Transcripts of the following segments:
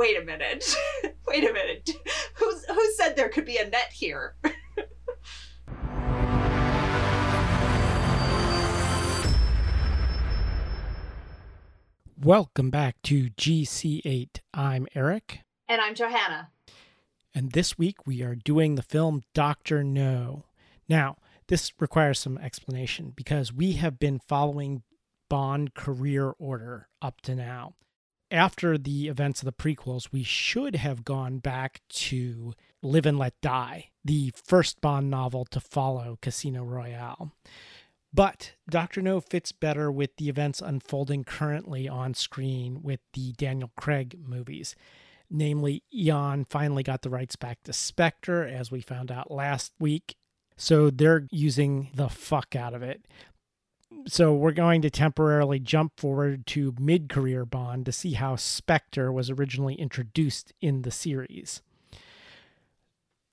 wait a minute. wait a minute. Who's who said there could be a net here? Welcome back to GC8. I'm Eric. And I'm Johanna. And this week we are doing the film Dr. No. Now, this requires some explanation because we have been following Bond career order up to now. After the events of the prequels, we should have gone back to Live and Let Die, the first Bond novel to follow Casino Royale. But Dr. No fits better with the events unfolding currently on screen with the Daniel Craig movies. Namely, Eon finally got the rights back to Spectre, as we found out last week. So they're using the fuck out of it. So we're going to temporarily jump forward to mid career Bond to see how Spectre was originally introduced in the series.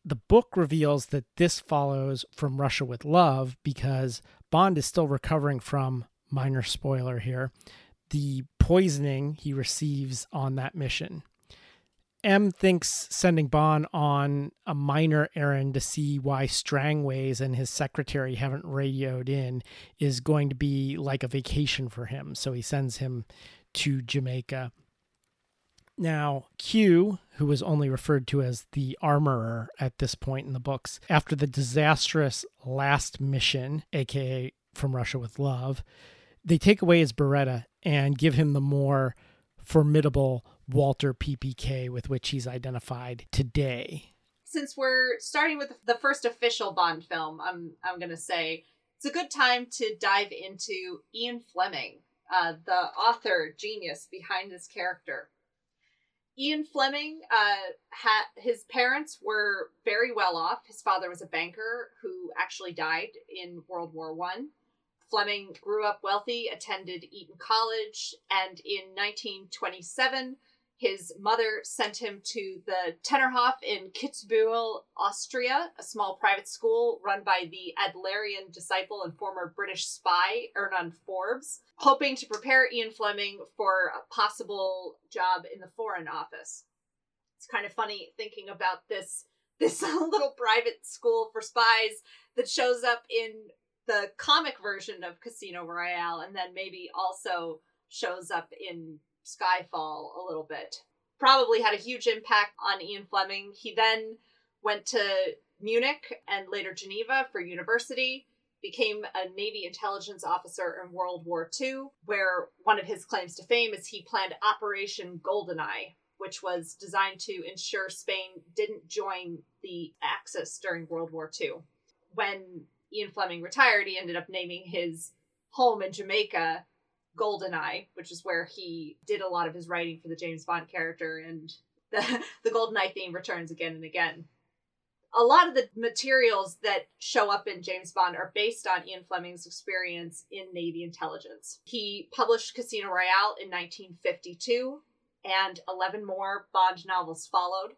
The book reveals that this follows from Russia with Love because Bond is still recovering from, minor spoiler here, the poisoning he receives on that mission. M thinks sending Bond on a minor errand to see why Strangways and his secretary haven't radioed in is going to be like a vacation for him. So he sends him to Jamaica. Now, Q, who was only referred to as the armorer at this point in the books, after the disastrous last mission, aka From Russia with Love, they take away his Beretta and give him the more formidable Walther PPK with which he's identified today. Since we're starting with the first official Bond film, I'm I'm going to say it's a good time to dive into Ian Fleming, uh, the author genius behind this character. Ian Fleming, uh, had his parents were very well off. His father was a banker who actually died in World War One. Fleming grew up wealthy, attended Eton College, and in 1927 his mother sent him to the Tennerhof in Kitzbühel, Austria, a small private school run by the Adlerian disciple and former British spy Ernan Forbes, hoping to prepare Ian Fleming for a possible job in the Foreign Office. It's kind of funny thinking about this this little private school for spies that shows up in the comic version of Casino Royale and then maybe also shows up in Skyfall a little bit. Probably had a huge impact on Ian Fleming. He then went to Munich and later Geneva for university, became a Navy intelligence officer in World War II, where one of his claims to fame is he planned Operation Goldeneye, which was designed to ensure Spain didn't join the Axis during World War II. When Ian Fleming retired, he ended up naming his home in Jamaica Goldeneye, which is where he did a lot of his writing for the James Bond character, and the the Goldeneye theme returns again and again. A lot of the materials that show up in James Bond are based on Ian Fleming's experience in Navy intelligence. He published Casino Royale in 1952, and 11 more Bond novels followed.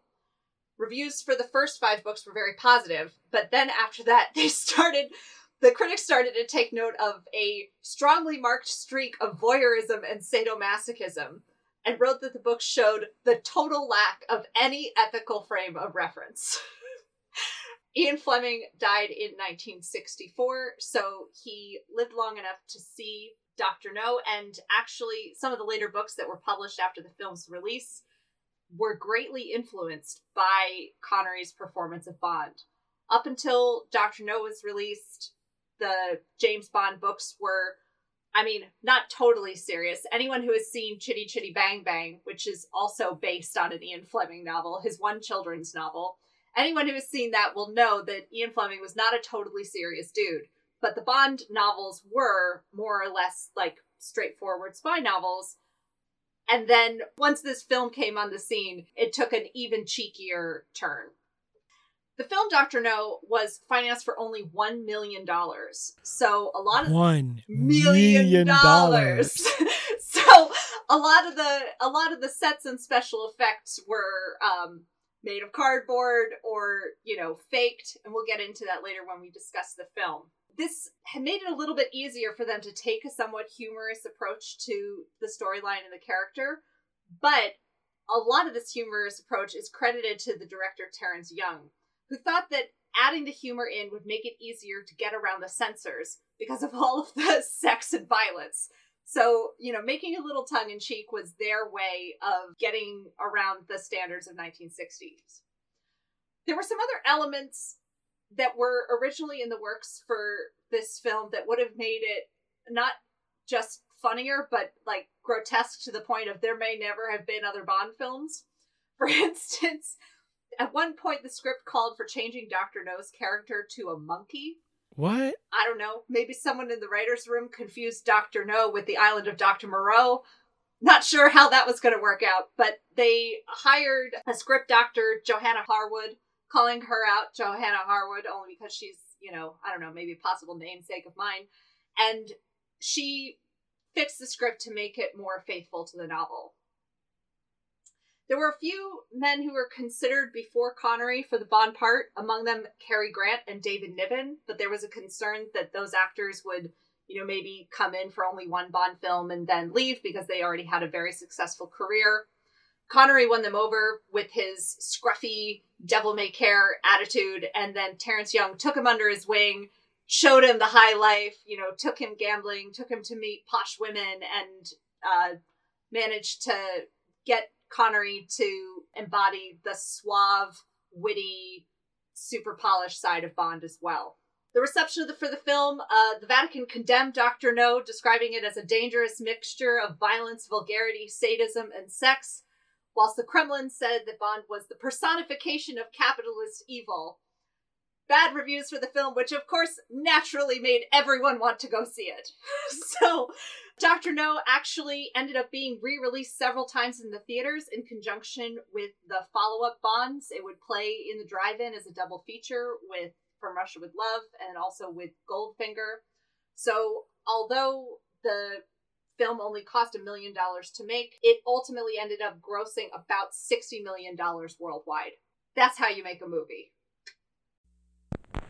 Reviews for the first five books were very positive, but then after that, they started the critics started to take note of a strongly marked streak of voyeurism and sadomasochism and wrote that the book showed the total lack of any ethical frame of reference. Ian Fleming died in 1964, so he lived long enough to see Dr. No, and actually, some of the later books that were published after the film's release were greatly influenced by Connery's performance of Bond. Up until Dr. No was released, the James Bond books were, I mean, not totally serious. Anyone who has seen Chitty Chitty Bang Bang, which is also based on an Ian Fleming novel, his one children's novel, anyone who has seen that will know that Ian Fleming was not a totally serious dude. But the Bond novels were more or less like straightforward spy novels. And then once this film came on the scene, it took an even cheekier turn. The film Doctor No was financed for only one million dollars. So a lot of one million, dollars. so a lot of the a lot of the sets and special effects were um, made of cardboard or you know faked, and we'll get into that later when we discuss the film. This made it a little bit easier for them to take a somewhat humorous approach to the storyline and the character, but a lot of this humorous approach is credited to the director Terrence Young, who thought that adding the humor in would make it easier to get around the censors because of all of the sex and violence. So, you know, making a little tongue in cheek was their way of getting around the standards of 1960s. There were some other elements that were originally in the works for this film that would have made it not just funnier, but like grotesque to the point of there may never have been other Bond films. For instance, at one point the script called for changing Dr. No's character to a monkey. What? I don't know. Maybe someone in the writer's room confused Dr. No with the island of Dr. Moreau. Not sure how that was going to work out, but they hired a script doctor, Johanna Harwood, calling her out Johanna Harwood only because she's, you know, I don't know, maybe a possible namesake of mine. And she fixed the script to make it more faithful to the novel. There were a few men who were considered before Connery for the Bond part, among them Cary Grant and David Niven, but there was a concern that those actors would, you know, maybe come in for only one Bond film and then leave because they already had a very successful career. Connery won them over with his scruffy, devil may care attitude, and then Terrence Young took him under his wing, showed him the high life, you know, took him gambling, took him to meet posh women, and uh, managed to get Connery to embody the suave, witty, super polished side of Bond as well. The reception of the, for the film, uh, the Vatican condemned Dr. No, describing it as a dangerous mixture of violence, vulgarity, sadism, and sex, whilst the Kremlin said that Bond was the personification of capitalist evil. Bad reviews for the film, which of course naturally made everyone want to go see it. so, Dr. No actually ended up being re released several times in the theaters in conjunction with the follow up Bonds. It would play in the drive in as a double feature with From Russia with Love and also with Goldfinger. So, although the film only cost a million dollars to make, it ultimately ended up grossing about $60 million worldwide. That's how you make a movie.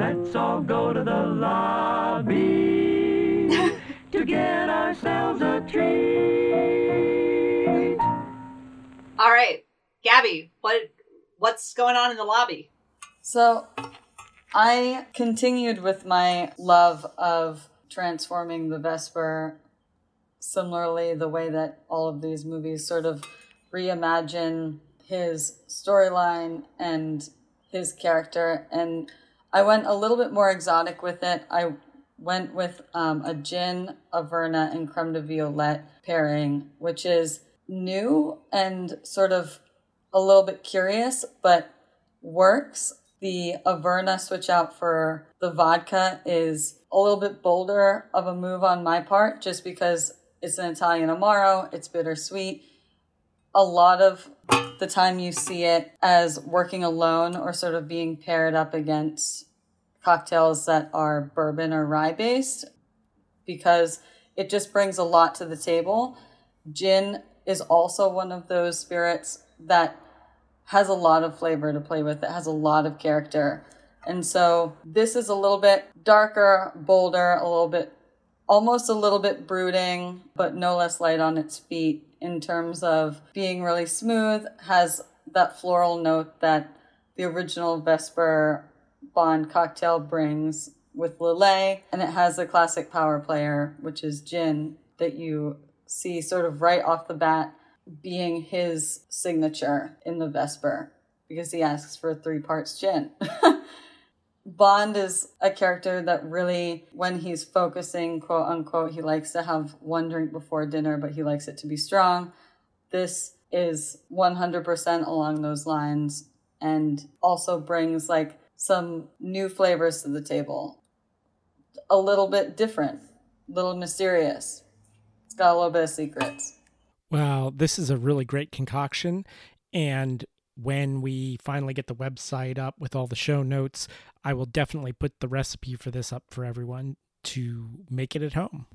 Let's all go to the lobby to get ourselves a treat. All right, Gabby, what what's going on in the lobby? So, I continued with my love of transforming the Vesper similarly the way that all of these movies sort of reimagine his storyline and his character and I went a little bit more exotic with it. I went with um, a gin, Averna, and creme de violette pairing, which is new and sort of a little bit curious, but works. The Averna switch out for the vodka is a little bit bolder of a move on my part just because it's an Italian Amaro, it's bittersweet. A lot of the time you see it as working alone or sort of being paired up against cocktails that are bourbon or rye based because it just brings a lot to the table. Gin is also one of those spirits that has a lot of flavor to play with. It has a lot of character. And so this is a little bit darker, bolder, a little bit, almost a little bit brooding, but no less light on its feet in terms of being really smooth, has that floral note that the original Vesper Bond cocktail brings with Lillet, and it has a classic power player, which is gin, that you see sort of right off the bat being his signature in the Vesper because he asks for three parts gin. Bond is a character that really, when he's focusing, quote unquote, he likes to have one drink before dinner, but he likes it to be strong. This is 100% along those lines and also brings like some new flavors to the table. A little bit different, a little mysterious. It's got a little bit of secrets. Well, this is a really great concoction. And when we finally get the website up with all the show notes, I will definitely put the recipe for this up for everyone to make it at home.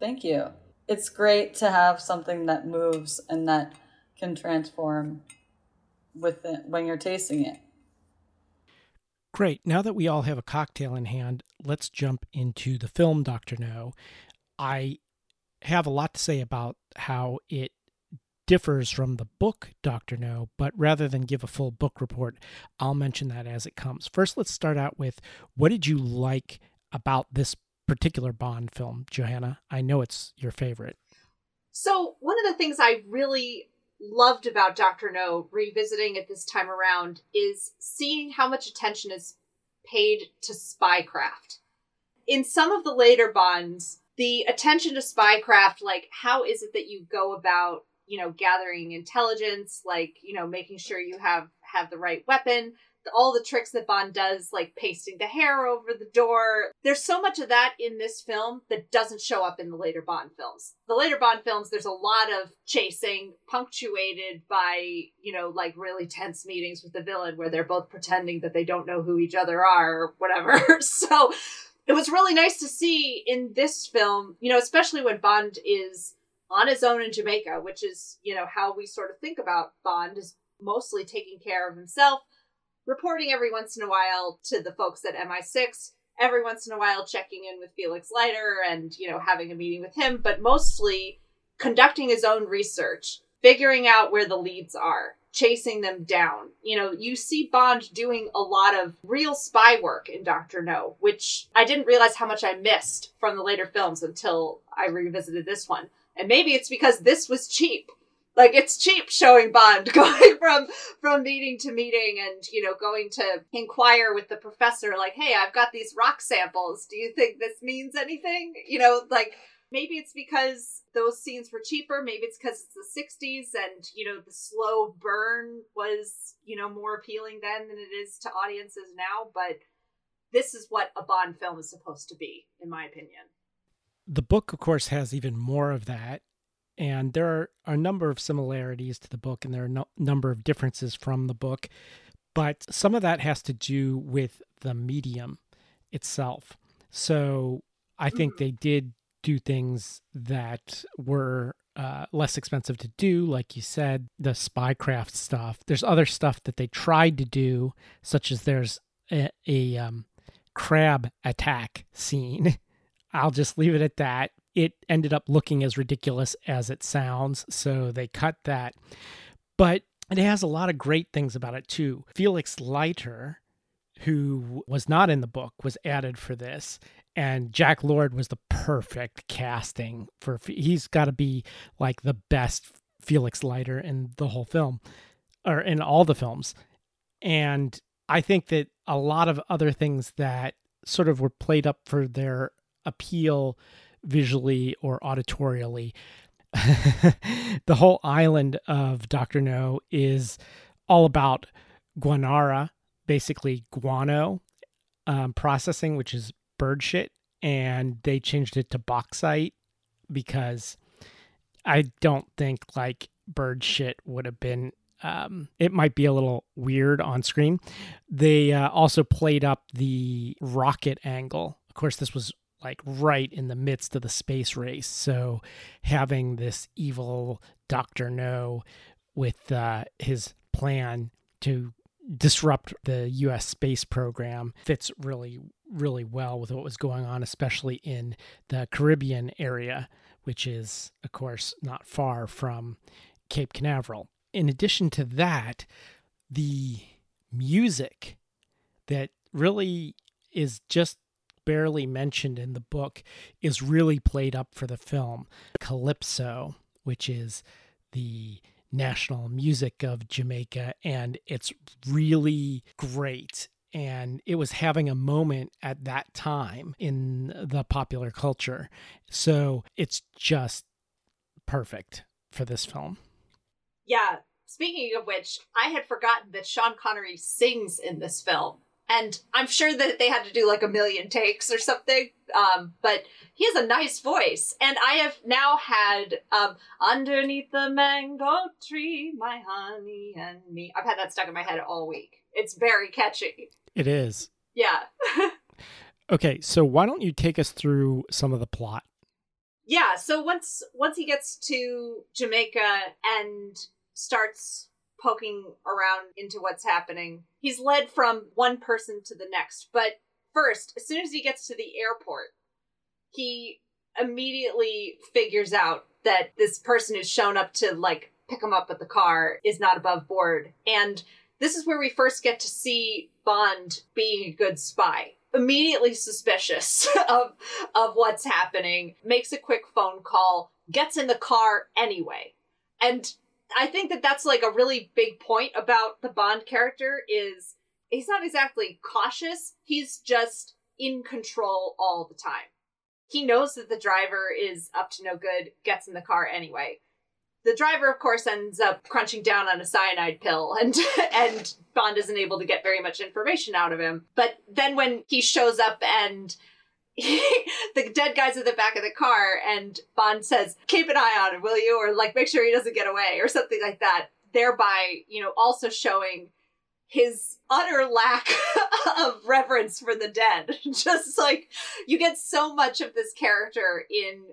Thank you. It's great to have something that moves and that can transform with it when you're tasting it. Great. Now that we all have a cocktail in hand, let's jump into the film Dr. No. I have a lot to say about how it differs from the book Dr. No, but rather than give a full book report, I'll mention that as it comes. First, let's start out with what did you like about this particular Bond film, Johanna? I know it's your favorite. So, one of the things I really loved about Dr. No revisiting it this time around is seeing how much attention is paid to spycraft. In some of the later Bonds, the attention to spycraft, like how is it that you go about, you know, gathering intelligence, like, you know, making sure you have have the right weapon, all the tricks that Bond does, like pasting the hair over the door. There's so much of that in this film that doesn't show up in the later Bond films. The later Bond films, there's a lot of chasing, punctuated by, you know, like really tense meetings with the villain where they're both pretending that they don't know who each other are or whatever. so it was really nice to see in this film, you know, especially when Bond is on his own in Jamaica, which is, you know, how we sort of think about Bond is mostly taking care of himself reporting every once in a while to the folks at MI6, every once in a while checking in with Felix Leiter and, you know, having a meeting with him, but mostly conducting his own research, figuring out where the leads are, chasing them down. You know, you see Bond doing a lot of real spy work in Doctor No, which I didn't realize how much I missed from the later films until I revisited this one. And maybe it's because this was cheap like it's cheap showing Bond going from from meeting to meeting and you know going to inquire with the professor like, "Hey, I've got these rock samples. Do you think this means anything?" You know, like maybe it's because those scenes were cheaper, maybe it's because it's the 60s and you know the slow burn was, you know, more appealing then than it is to audiences now, but this is what a Bond film is supposed to be in my opinion. The book of course has even more of that and there are a number of similarities to the book and there are a no, number of differences from the book but some of that has to do with the medium itself. So i think they did do things that were uh, less expensive to do like you said the spycraft stuff. There's other stuff that they tried to do such as there's a, a um, crab attack scene. I'll just leave it at that it ended up looking as ridiculous as it sounds, so they cut that. But it has a lot of great things about it too. Felix Leiter, who was not in the book, was added for this, and Jack Lord was the perfect casting for. He's got to be like the best Felix Leiter in the whole film, or in all the films, and I think that a lot of other things that sort of were played up for their appeal visually or auditorially. the whole island of Dr. No is all about guanara, basically guano um, processing, which is bird shit. And they changed it to bauxite because I don't think like bird shit would have been um, it might be a little weird on screen. They uh, also played up the rocket angle. Of course, this was like right in the midst of the space race. So having this evil Doctor No with uh, his plan to disrupt the U.S. space program fits really, really well with what was going on, especially in the Caribbean area, which is, of course, not far from Cape Canaveral. In addition to that, the music that really is just barely mentioned in the book is really played up for the film. Calypso, which is the national music of Jamaica, and it's really great. And it was having a moment at that time in the popular culture. So it's just perfect for this film. Yeah. Speaking of which, I had forgotten that Sean Connery sings in this film And I'm sure that they had to do like a million takes or something. Um, but he has a nice voice. And I have now had um, Underneath the Mango Tree, My Honey and Me. I've had that stuck in my head all week. It's very catchy. It is. Yeah. Okay, so why don't you take us through some of the plot? yeah so once once he gets to jamaica and starts poking around into what's happening. He's led from one person to the next. But first as soon as he gets to the airport he immediately figures out that this person who's shown up to like pick him up at the car is not above board. And this is where we first get to see bond being a good spy. Immediately suspicious of of what's happening, makes a quick phone call, gets in the car anyway. And I think that that's like a really big point about the Bond character is he's not exactly cautious, he's just in control all the time. He knows that the driver is up to no good, gets in the car anyway. The driver, of course, ends up crunching down on a cyanide pill, and and Bond isn't able to get very much information out of him. But then when he shows up and the dead guy's at the back of the car, and Bond says, "Keep an eye on him, will you?" or like, "Make sure he doesn't get away," or something like that. Thereby, you know, also showing his utter lack of reverence for the dead. Just like you get so much of this character in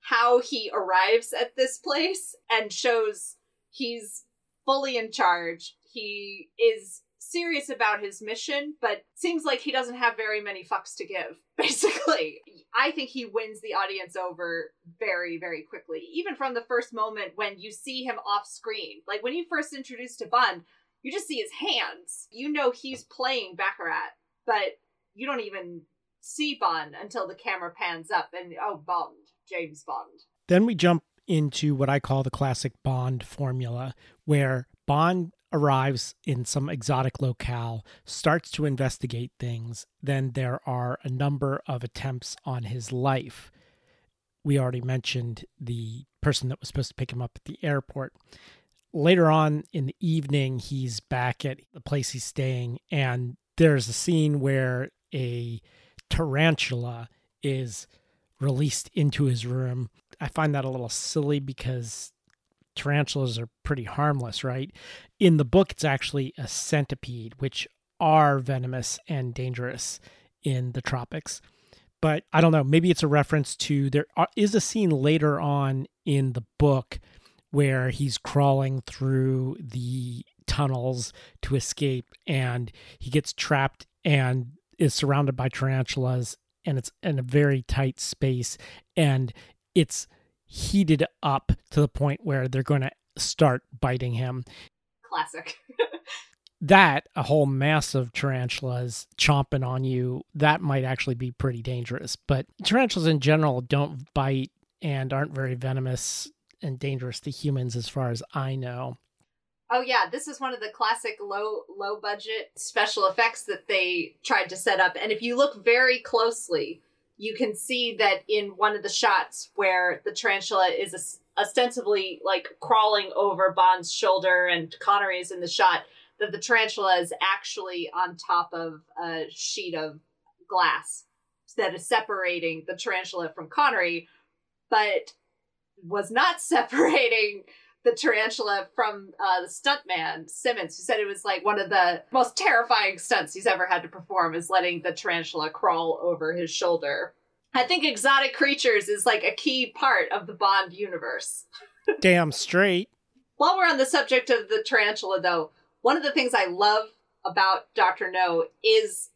how he arrives at this place and shows he's fully in charge. He is serious about his mission, but seems like he doesn't have very many fucks to give, basically. I think he wins the audience over very, very quickly. Even from the first moment when you see him off screen. Like when you first introduced to Bond, you just see his hands. You know he's playing Baccarat, but you don't even see Bond until the camera pans up and oh Bond, James Bond. Then we jump into what I call the classic Bond formula, where Bond arrives in some exotic locale, starts to investigate things. Then there are a number of attempts on his life. We already mentioned the person that was supposed to pick him up at the airport. Later on in the evening, he's back at the place he's staying, and there's a scene where a tarantula is released into his room. I find that a little silly because tarantulas are pretty harmless, right? In the book, it's actually a centipede, which are venomous and dangerous in the tropics. But I don't know, maybe it's a reference to there is a scene later on in the book where he's crawling through the tunnels to escape and he gets trapped and is surrounded by tarantulas and it's in a very tight space and it's heated up to the point where they're going to start biting him. Classic. that a whole mass of tarantulas chomping on you that might actually be pretty dangerous but tarantulas in general don't bite and aren't very venomous and dangerous to humans as far as i know Oh yeah, this is one of the classic low low budget special effects that they tried to set up. And if you look very closely, you can see that in one of the shots where the tarantula is ostensibly like crawling over Bond's shoulder and Connery is in the shot, that the tarantula is actually on top of a sheet of glass that is separating the tarantula from Connery, but was not separating the tarantula from uh, the stuntman Simmons, who said it was like one of the most terrifying stunts he's ever had to perform is letting the tarantula crawl over his shoulder. I think exotic creatures is like a key part of the Bond universe. Damn straight. While we're on the subject of the tarantula, though, one of the things I love about Doctor No is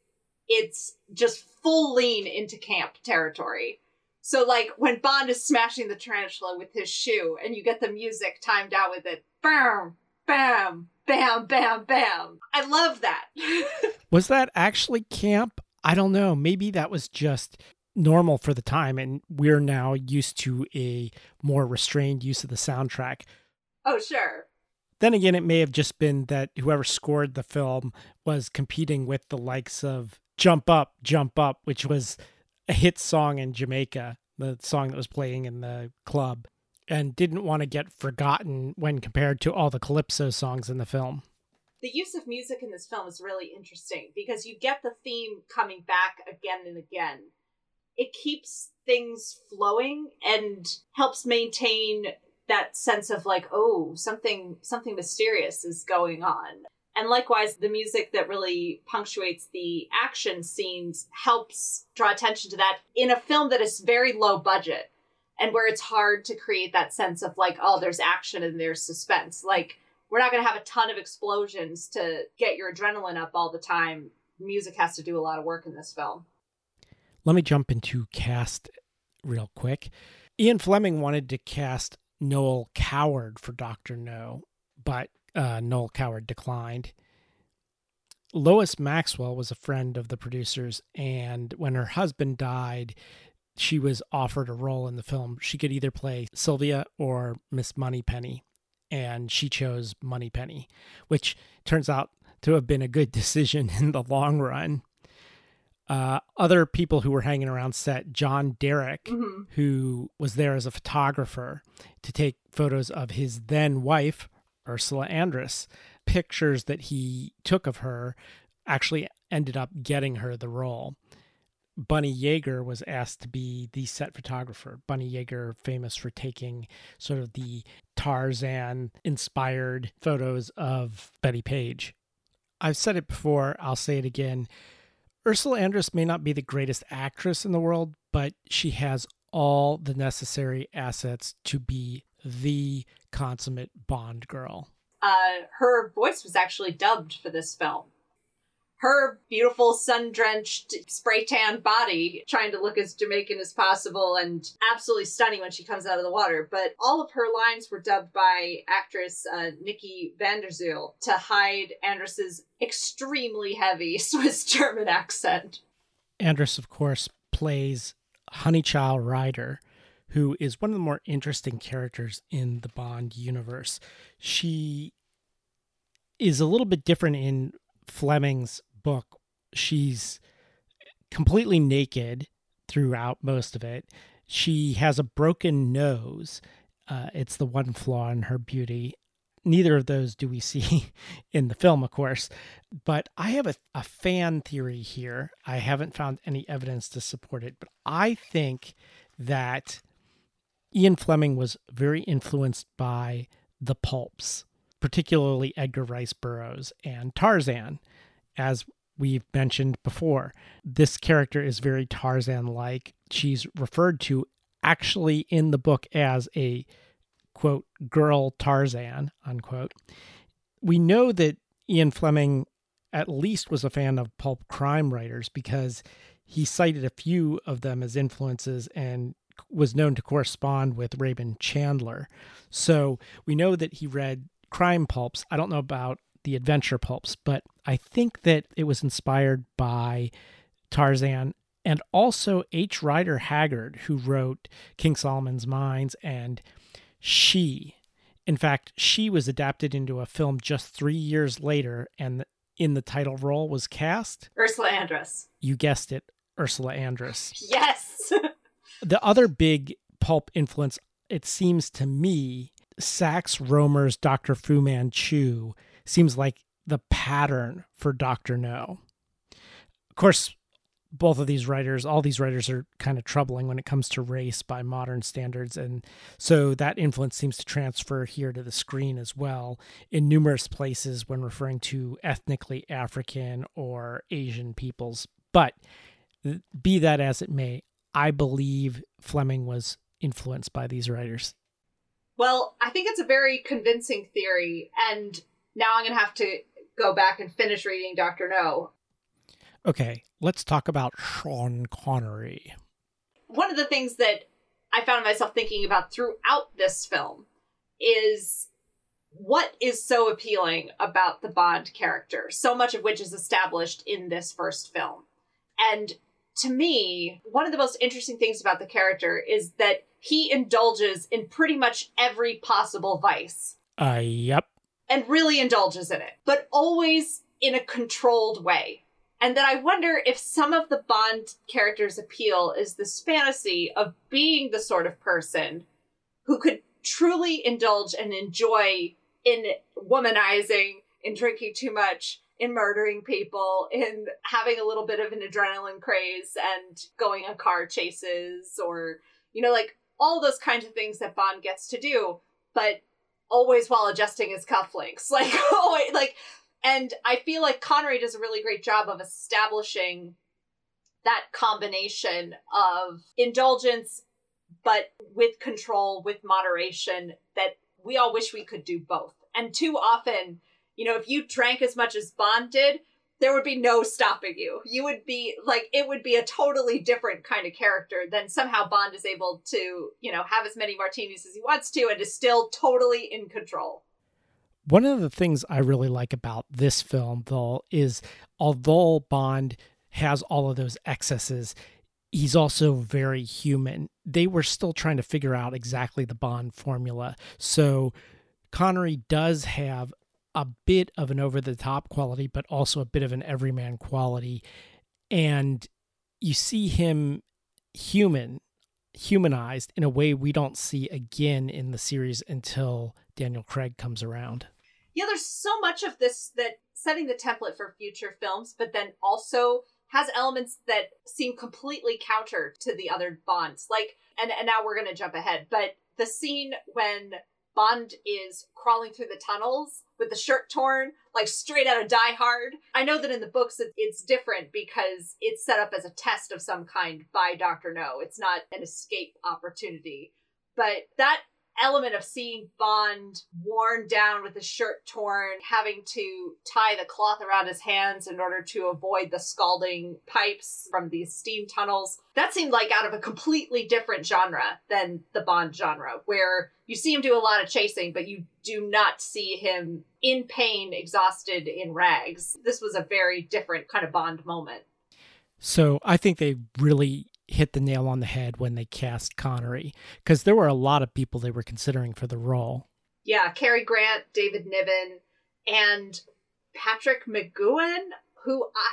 it's just full lean into camp territory. So like when Bond is smashing the tarantula with his shoe and you get the music timed out with it. Bam, bam, bam, bam, bam. I love that. was that actually camp? I don't know. Maybe that was just normal for the time and we're now used to a more restrained use of the soundtrack. Oh, sure. Then again, it may have just been that whoever scored the film was competing with the likes of Jump Up, Jump Up, which was a hit song in Jamaica, the song that was playing in the club, and didn't want to get forgotten when compared to all the calypso songs in the film. The use of music in this film is really interesting because you get the theme coming back again and again. It keeps things flowing and helps maintain that sense of like, oh, something something mysterious is going on. And likewise, the music that really punctuates the action scenes helps draw attention to that in a film that is very low budget and where it's hard to create that sense of like, oh, there's action and there's suspense. Like, we're not going to have a ton of explosions to get your adrenaline up all the time. Music has to do a lot of work in this film. Let me jump into cast real quick. Ian Fleming wanted to cast Noel Coward for Dr. No, but uh, Noel Coward declined. Lois Maxwell was a friend of the producers, and when her husband died, she was offered a role in the film. She could either play Sylvia or Miss Moneypenny, and she chose Moneypenny, which turns out to have been a good decision in the long run. Uh, other people who were hanging around set, John Derek, Mm-hmm. who was there as a photographer to take photos of his then wife, Ursula Andress. Pictures that he took of her actually ended up getting her the role. Bunny Yeager was asked to be the set photographer. Bunny Yeager, famous for taking sort of the Tarzan inspired photos of Bettie Page. I've said it before, I'll say it again. Ursula Andress may not be the greatest actress in the world, but she has all the necessary assets to be the consummate Bond girl. Uh, her voice was actually dubbed for this film. Her beautiful sun drenched, spray tan body, trying to look as Jamaican as possible and absolutely stunning when she comes out of the water. But all of her lines were dubbed by actress uh, Nikki van der Zyl to hide Andress's extremely heavy Swiss German accent. Andress, of course, plays Honeychild Ryder, who is one of the more interesting characters in the Bond universe. She is a little bit different in Fleming's book. She's completely naked throughout most of it. She has a broken nose. Uh, it's the one flaw in her beauty. Neither of those do we see in the film, of course. But I have a, a fan theory here. I haven't found any evidence to support it, but I think that Ian Fleming was very influenced by the pulps, particularly Edgar Rice Burroughs and Tarzan, as we've mentioned before. This character is very Tarzan like. She's referred to actually in the book as a quote girl Tarzan unquote. We know that Ian Fleming at least was a fan of pulp crime writers because he cited a few of them as influences and was known to correspond with Raymond Chandler. So we know that he read crime pulps. I don't know about the adventure pulps, but I think that it was inspired by Tarzan and also H. Rider Haggard, who wrote King Solomon's Mines and She. In fact, She was adapted into a film just three years later, and in the title role was cast. Ursula Andress. You guessed it, Ursula Andress. Yes! The other big pulp influence, it seems to me, Sax Rohmer's Dr. Fu Manchu seems like the pattern for Dr. No. Of course, both of these writers, all these writers are kind of troubling when it comes to race by modern standards. And so that influence seems to transfer here to the screen as well in numerous places when referring to ethnically African or Asian peoples. But be that as it may, I believe Fleming was influenced by these writers. Well, I think it's a very convincing theory, and now I'm going to have to go back and finish reading Dr. No. Okay, let's talk about Sean Connery. One of the things that I found myself thinking about throughout this film is what is so appealing about the Bond character, so much of which is established in this first film. And to me, one of the most interesting things about the character is that he indulges in pretty much every possible vice. Uh, yep. And really indulges in it, but always in a controlled way. And that I wonder if some of the Bond character's appeal is this fantasy of being the sort of person who could truly indulge and enjoy in womanizing in drinking too much, in murdering people, in having a little bit of an adrenaline craze and going on car chases or, you know, like all those kinds of things that Bond gets to do, but always while adjusting his cufflinks. Like, always, like, and I feel like Connery does a really great job of establishing that combination of indulgence, but with control, with moderation, that we all wish we could do both. And too often, you know, if you drank as much as Bond did, there would be no stopping you. You would be like, it would be a totally different kind of character than somehow Bond is able to, you know, have as many martinis as he wants to and is still totally in control. One of the things I really like about this film, though, is although Bond has all of those excesses, he's also very human. They were still trying to figure out exactly the Bond formula. So Connery does have a bit of an over the top quality, but also a bit of an everyman quality. And you see him human, humanized in a way we don't see again in the series until Daniel Craig comes around. Yeah, there's so much of this that setting the template for future films, but then also has elements that seem completely counter to the other Bonds. Like, and, and now we're going to jump ahead, but the scene when Bond is crawling through the tunnels with the shirt torn, like straight out of Die Hard. I know that in the books it's different because it's set up as a test of some kind by Dr. No. It's not an escape opportunity. But that element of seeing Bond worn down with his shirt torn, having to tie the cloth around his hands in order to avoid the scalding pipes from these steam tunnels. That seemed like out of a completely different genre than the Bond genre, where you see him do a lot of chasing, but you do not see him in pain, exhausted, in rags. This was a very different kind of Bond moment. So I think they really hit the nail on the head when they cast Connery because there were a lot of people they were considering for the role. Yeah, Cary Grant, David Niven, and Patrick McGoohan, who I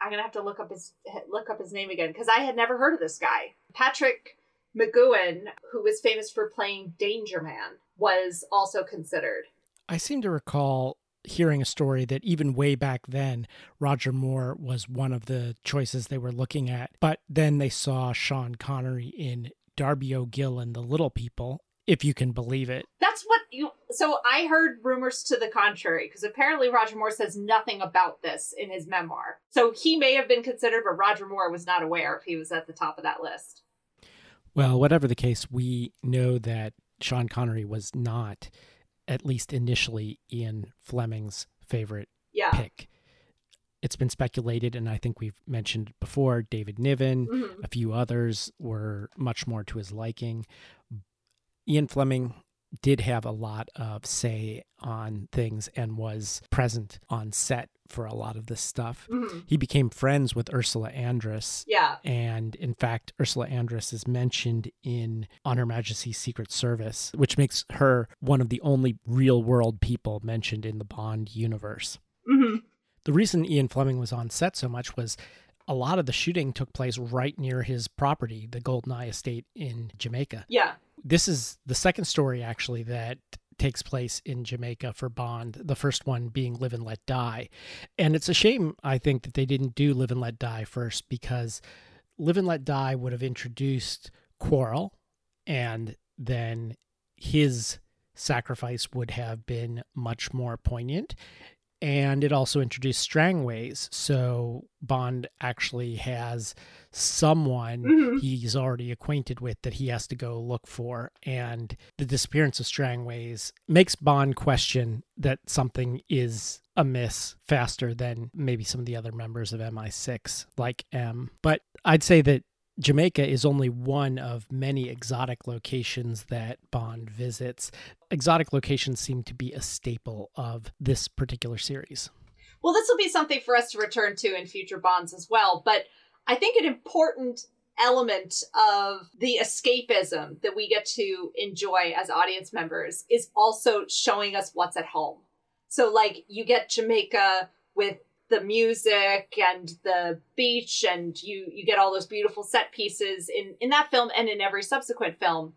I'm gonna have to look up his look up his name again because I had never heard of this guy. Patrick McGoohan, who was famous for playing Danger Man, was also considered. I seem to recall hearing a story that even way back then, Roger Moore was one of the choices they were looking at. But then they saw Sean Connery in Darby O'Gill and the Little People, if you can believe it. That's what you. So I heard rumors to the contrary because apparently Roger Moore says nothing about this in his memoir. So he may have been considered, but Roger Moore was not aware if he was at the top of that list. Well, whatever the case, we know that Sean Connery was not at least initially Ian Fleming's favorite yeah. pick. It's been speculated, and I think we've mentioned before, David Niven, mm-hmm. a few others were much more to his liking. Ian Fleming did have a lot of say on things and was present on set for a lot of this stuff. Mm-hmm. He became friends with Ursula Andress. Yeah. And in fact, Ursula Andress is mentioned in On Her Majesty's Secret Service, which makes her one of the only real world people mentioned in the Bond universe. Mm-hmm. The reason Ian Fleming was on set so much was a lot of the shooting took place right near his property, the Goldeneye Estate in Jamaica. Yeah. This is the second story, actually, that takes place in Jamaica for Bond, the first one being Live and Let Die. And it's a shame, I think, that they didn't do Live and Let Die first because Live and Let Die would have introduced Quarrel, and then his sacrifice would have been much more poignant and it also introduced strangways so bond actually has someone mm-hmm. he's already acquainted with that he has to go look for and the disappearance of strangways makes bond question that something is amiss faster than maybe some of the other members of mi6 like m but i'd say that Jamaica is only one of many exotic locations that Bond visits. Exotic locations seem to be a staple of this particular series. Well, this will be something for us to return to in future Bonds as well, but I think an important element of the escapism that we get to enjoy as audience members is also showing us what's at home. So, like, you get Jamaica with the music and the beach and you you get all those beautiful set pieces in in that film and in every subsequent film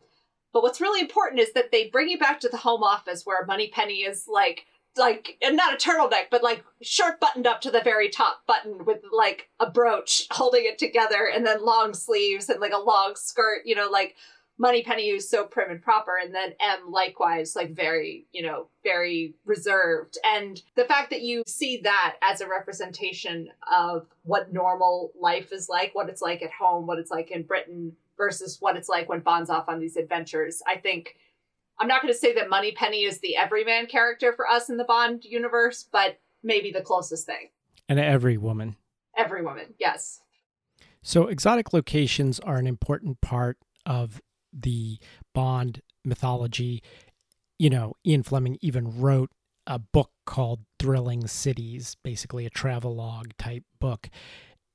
but what's really important is that they bring you back to the home office where moneypenny is like like not a turtleneck, but like shirt buttoned up to the very top button with like a brooch holding it together, and then long sleeves and like a long skirt. You know, like Moneypenny who's so prim and proper, and then M likewise, like very, you know, very reserved. And the fact that you see that as a representation of what normal life is like, what it's like at home, what it's like in Britain, versus what it's like when Bond's off on these adventures, I think I'm not going to say that Moneypenny is the everyman character for us in the Bond universe, but maybe the closest thing. And every woman. Every woman, yes. So, exotic locations are an important part of the Bond mythology. You know, Ian Fleming even wrote a book called Thrilling Cities, basically a travelogue type book.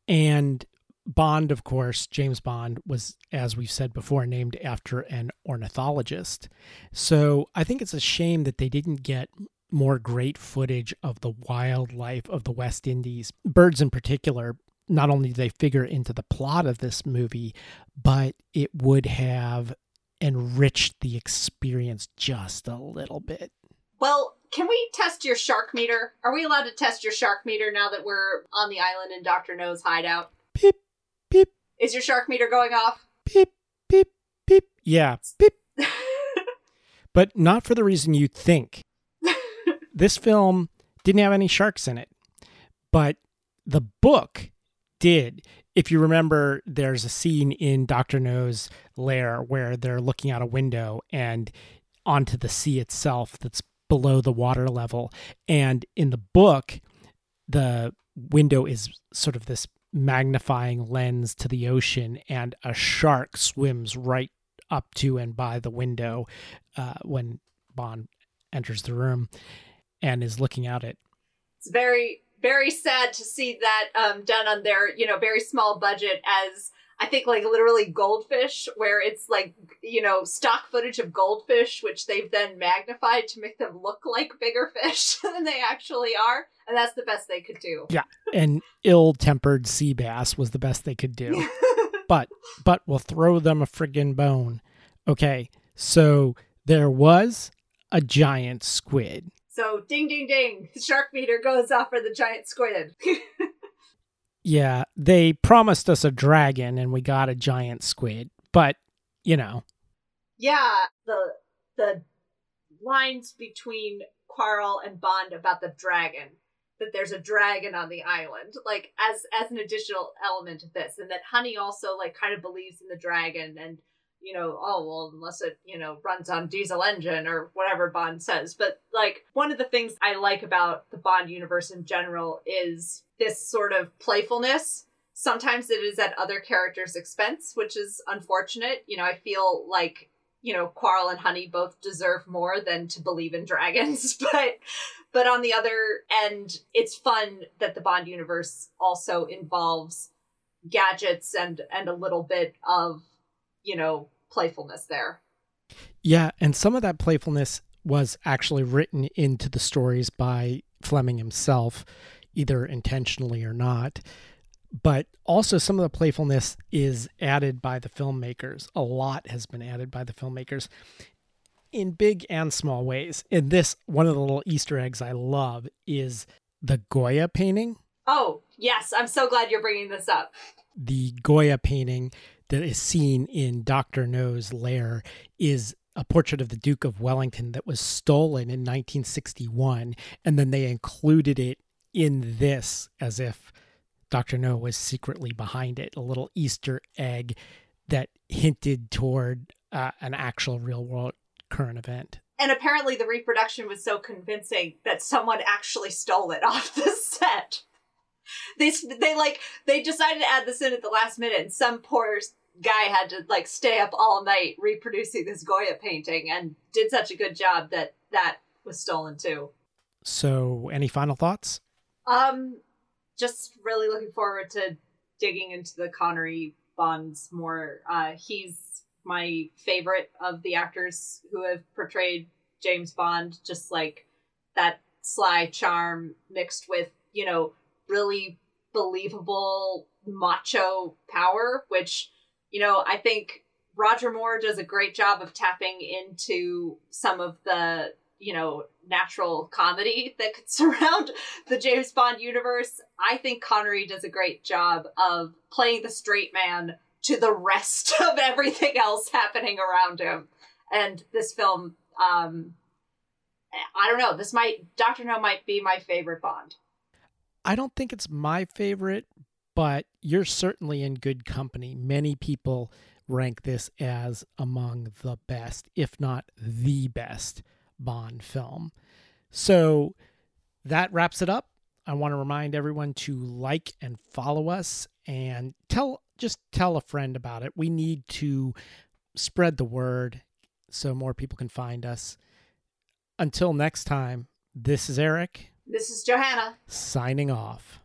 And Bond, of course, James Bond was, as we've said before, named after an ornithologist. So I think it's a shame that they didn't get more great footage of the wildlife of the West Indies, birds in particular. Not only do they figure into the plot of this movie, but it would have enriched the experience just a little bit. Well, can we test your shark meter? Are we allowed to test your shark meter now that we're on the island in Dr. No's hideout? Beep, beep. Is your shark meter going off? Beep, beep, beep. Yeah, beep. but not for the reason you think. this film didn't have any sharks in it, but the book did. If you remember, there's a scene in Dr. No's lair where they're looking out a window and onto the sea itself that's below the water level. And in the book, the window is sort of this magnifying lens to the ocean, and a shark swims right up to and by the window uh, when Bond enters the room and is looking out it. It's very, very sad to see that um, done on their, you know, very small budget as I think like literally goldfish, where it's like, you know, stock footage of goldfish, which they've then magnified to make them look like bigger fish than they actually are. And that's the best they could do. Yeah. And ill tempered sea bass was the best they could do. but, but we'll throw them a friggin' bone. Okay. So there was a giant squid. So ding, ding, ding. The shark meter goes off for the giant squid. Yeah, they promised us a dragon and we got a giant squid, but you know. Yeah, the the lines between Quarrel and Bond about the dragon that there's a dragon on the island like as as an additional element of this and that honey also like kind of believes in the dragon and you know, oh, well, unless it, you know, runs on diesel engine or whatever Bond says. But like one of the things I like about the Bond universe in general is this sort of playfulness. Sometimes it is at other characters' expense, which is unfortunate. You know, I feel like you know, Quarrel and Honey both deserve more than to believe in dragons, but but on the other end, it's fun that the Bond universe also involves gadgets and and a little bit of, you know, playfulness there. Yeah, and some of that playfulness was actually written into the stories by Fleming himself, either intentionally or not. But also, some of the playfulness is added by the filmmakers. A lot has been added by the filmmakers in big and small ways. In this, one of the little Easter eggs I love is the Goya painting. Oh, yes. I'm so glad you're bringing this up. The Goya painting that is seen in Dr. No's lair is a portrait of the Duke of Wellington that was stolen in 1961. And then they included it in this as if Dr. No was secretly behind it, a little Easter egg that hinted toward uh, an actual real world current event. And apparently, the reproduction was so convincing that someone actually stole it off the set they they like they decided to add this in at the last minute, and some poor guy had to like stay up all night reproducing this Goya painting, and did such a good job that that was stolen too. So, any final thoughts? Um, just really looking forward to digging into the Connery Bonds more. Uh, he's my favorite of the actors who have portrayed James Bond. Just like that sly charm mixed with you know really believable macho power, which, you know, I think Roger Moore does a great job of tapping into some of the you know, natural comedy that could surround the James Bond universe. I think Connery does a great job of playing the straight man to the rest of everything else happening around him. And this film, um, I don't know, this might, Dr. No might be my favorite Bond. I don't think it's my favorite, but you're certainly in good company. Many people rank this as among the best, if not the best, Bond film. So that wraps it up. I want to remind everyone to like and follow us and tell just tell a friend about it. We need to spread the word so more people can find us. Until next time, this is Eric. This is Johanna. Signing off.